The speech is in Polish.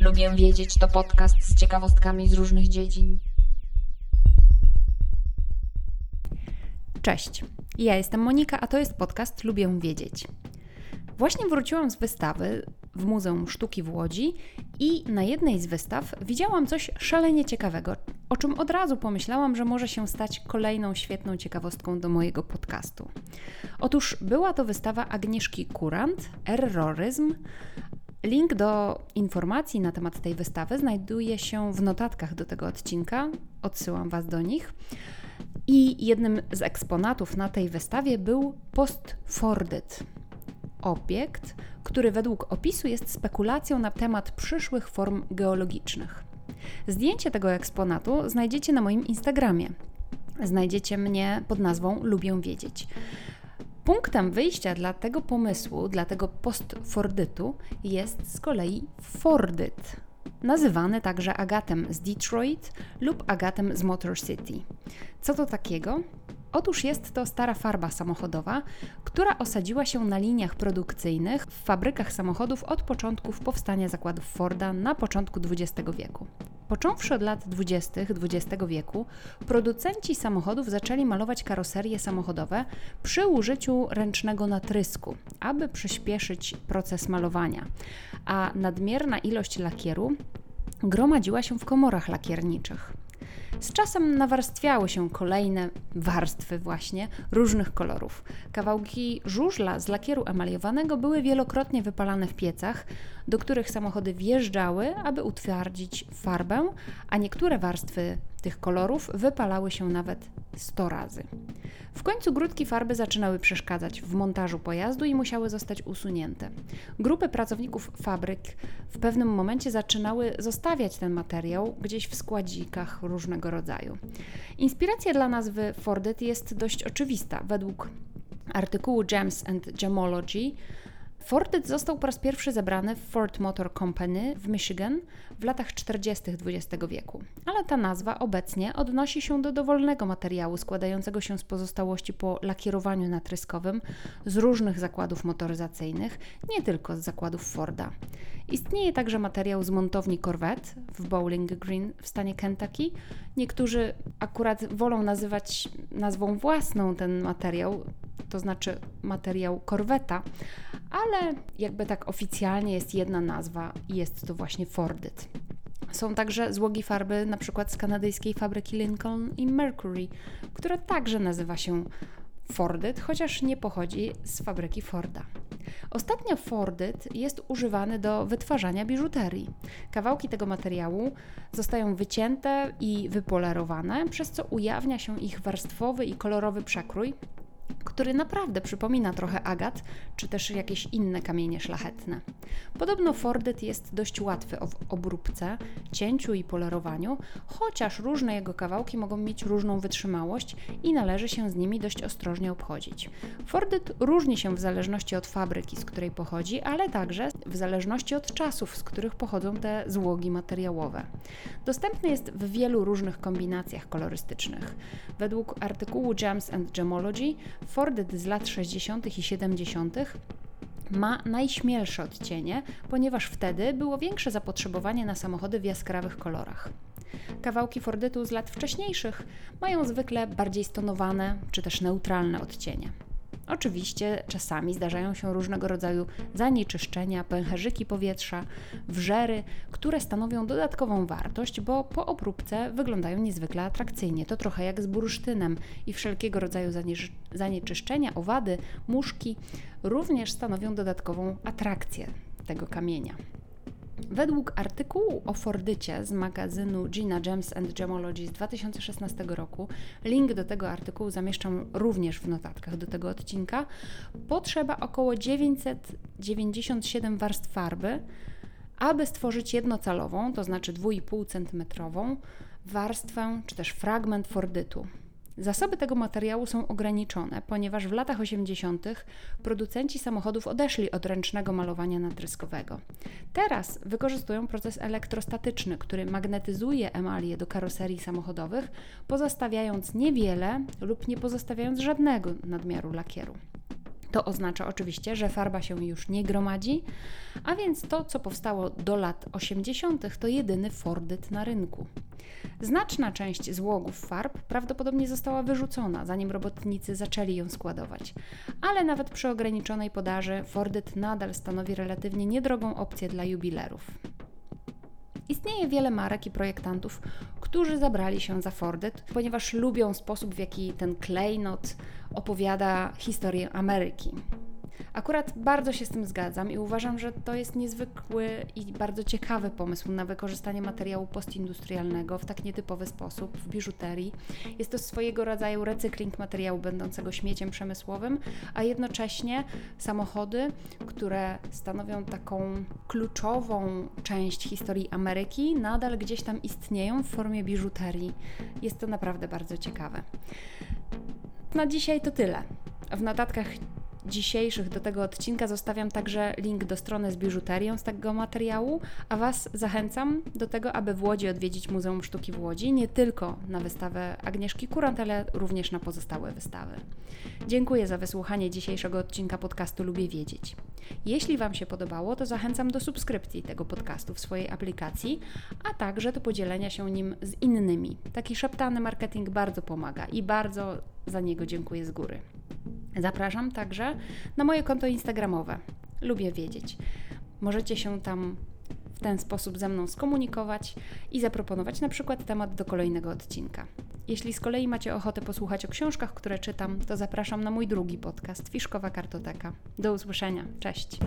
Lubię wiedzieć to podcast z ciekawostkami z różnych dziedzin. Cześć, ja jestem Monika, a to jest podcast Lubię Wiedzieć. Właśnie wróciłam z wystawy w Muzeum Sztuki w Łodzi i na jednej z wystaw widziałam coś szalenie ciekawego, o czym od razu pomyślałam, że może się stać kolejną świetną ciekawostką do mojego podcastu. Otóż była to wystawa Agnieszki Kurant, Erroryzm. Link do informacji na temat tej wystawy znajduje się w notatkach do tego odcinka. Odsyłam Was do nich. I jednym z eksponatów na tej wystawie był post-Forded, obiekt, który według opisu jest spekulacją na temat przyszłych form geologicznych. Zdjęcie tego eksponatu znajdziecie na moim Instagramie. Znajdziecie mnie pod nazwą Lubię Wiedzieć. Punktem wyjścia dla tego pomysłu, dla tego postfordytu jest z kolei Fordyt, nazywany także agatem z Detroit lub agatem z Motor City. Co to takiego? Otóż jest to stara farba samochodowa, która osadziła się na liniach produkcyjnych w fabrykach samochodów od początków powstania zakładów Forda na początku XX wieku. Począwszy od lat 20. XX wieku, producenci samochodów zaczęli malować karoserie samochodowe przy użyciu ręcznego natrysku, aby przyspieszyć proces malowania, a nadmierna ilość lakieru gromadziła się w komorach lakierniczych. Z czasem nawarstwiały się kolejne warstwy właśnie różnych kolorów. Kawałki żużla z lakieru emaliowanego były wielokrotnie wypalane w piecach, do których samochody wjeżdżały, aby utwardzić farbę, a niektóre warstwy tych kolorów wypalały się nawet 100 razy. W końcu grudki farby zaczynały przeszkadzać w montażu pojazdu i musiały zostać usunięte. Grupy pracowników fabryk w pewnym momencie zaczynały zostawiać ten materiał gdzieś w składzikach różnego rodzaju. Inspiracja dla nazwy Fordet jest dość oczywista. Według artykułu Gems and Gemology Fordyt został po raz pierwszy zebrany w Ford Motor Company w Michigan w latach 40. XX wieku, ale ta nazwa obecnie odnosi się do dowolnego materiału składającego się z pozostałości po lakierowaniu natryskowym z różnych zakładów motoryzacyjnych, nie tylko z zakładów Forda. Istnieje także materiał z montowni Corvette w Bowling Green w stanie Kentucky. Niektórzy akurat wolą nazywać nazwą własną ten materiał, to znaczy materiał Corvetta, ale jakby tak oficjalnie jest jedna nazwa i jest to właśnie Fordyt. Są także złogi farby na przykład z kanadyjskiej fabryki Lincoln i Mercury, która także nazywa się Fordyt, chociaż nie pochodzi z fabryki Forda. Ostatnio Fordyt jest używany do wytwarzania biżuterii. Kawałki tego materiału zostają wycięte i wypolerowane, przez co ujawnia się ich warstwowy i kolorowy przekrój, który naprawdę przypomina trochę agat, czy też jakieś inne kamienie szlachetne. Podobno fordyt jest dość łatwy w obróbce, cięciu i polerowaniu, chociaż różne jego kawałki mogą mieć różną wytrzymałość i należy się z nimi dość ostrożnie obchodzić. Fordyt różni się w zależności od fabryki, z której pochodzi, ale także w zależności od czasów, z których pochodzą te złogi materiałowe. Dostępny jest w wielu różnych kombinacjach kolorystycznych. Według artykułu Gems and Gemology Fordyt z lat 60. i 70. ma najśmielsze odcienie, ponieważ wtedy było większe zapotrzebowanie na samochody w jaskrawych kolorach. Kawałki Fordytu z lat wcześniejszych mają zwykle bardziej stonowane czy też neutralne odcienie. Oczywiście czasami zdarzają się różnego rodzaju zanieczyszczenia, pęcherzyki powietrza, wrzery, które stanowią dodatkową wartość, bo po obróbce wyglądają niezwykle atrakcyjnie. To trochę jak z bursztynem i wszelkiego rodzaju zanieczyszczenia, owady, muszki również stanowią dodatkową atrakcję tego kamienia. Według artykułu o Fordycie z magazynu Gina Gems and Gemology z 2016 roku, link do tego artykułu zamieszczam również w notatkach do tego odcinka, potrzeba około 997 warstw farby, aby stworzyć jednocalową, to znaczy 2,5 cm warstwę czy też fragment fordytu. Zasoby tego materiału są ograniczone, ponieważ w latach 80. producenci samochodów odeszli od ręcznego malowania natryskowego. Teraz wykorzystują proces elektrostatyczny, który magnetyzuje emalię do karoserii samochodowych, pozostawiając niewiele lub nie pozostawiając żadnego nadmiaru lakieru. To oznacza oczywiście, że farba się już nie gromadzi, a więc to, co powstało do lat 80., to jedyny fordyt na rynku. Znaczna część złogów farb prawdopodobnie została wyrzucona, zanim robotnicy zaczęli ją składować. Ale nawet przy ograniczonej podaży fordyt nadal stanowi relatywnie niedrogą opcję dla jubilerów. Istnieje wiele marek i projektantów, którzy zabrali się za Fordyt, ponieważ lubią sposób, w jaki ten klejnot opowiada historię Ameryki. Akurat bardzo się z tym zgadzam i uważam, że to jest niezwykły i bardzo ciekawy pomysł na wykorzystanie materiału postindustrialnego w tak nietypowy sposób w biżuterii. Jest to swojego rodzaju recykling materiału będącego śmieciem przemysłowym, a jednocześnie samochody, które stanowią taką kluczową część historii Ameryki, nadal gdzieś tam istnieją w formie biżuterii. Jest to naprawdę bardzo ciekawe. Na dzisiaj to tyle. W notatkach dzisiejszych do tego odcinka zostawiam także link do strony z biżuterią z tego materiału, a Was zachęcam do tego, aby w Łodzi odwiedzić Muzeum Sztuki w Łodzi, nie tylko na wystawę Agnieszki Kurant, ale również na pozostałe wystawy. Dziękuję za wysłuchanie dzisiejszego odcinka podcastu Lubię Wiedzieć. Jeśli Wam się podobało, to zachęcam do subskrypcji tego podcastu w swojej aplikacji, a także do podzielenia się nim z innymi. Taki szeptany marketing bardzo pomaga i bardzo za niego dziękuję z góry. Zapraszam także na moje konto Instagramowe. Lubię wiedzieć. Możecie się tam w ten sposób ze mną skomunikować i zaproponować na przykład temat do kolejnego odcinka. Jeśli z kolei macie ochotę posłuchać o książkach, które czytam, to zapraszam na mój drugi podcast Fiszkowa Kartoteka. Do usłyszenia. Cześć.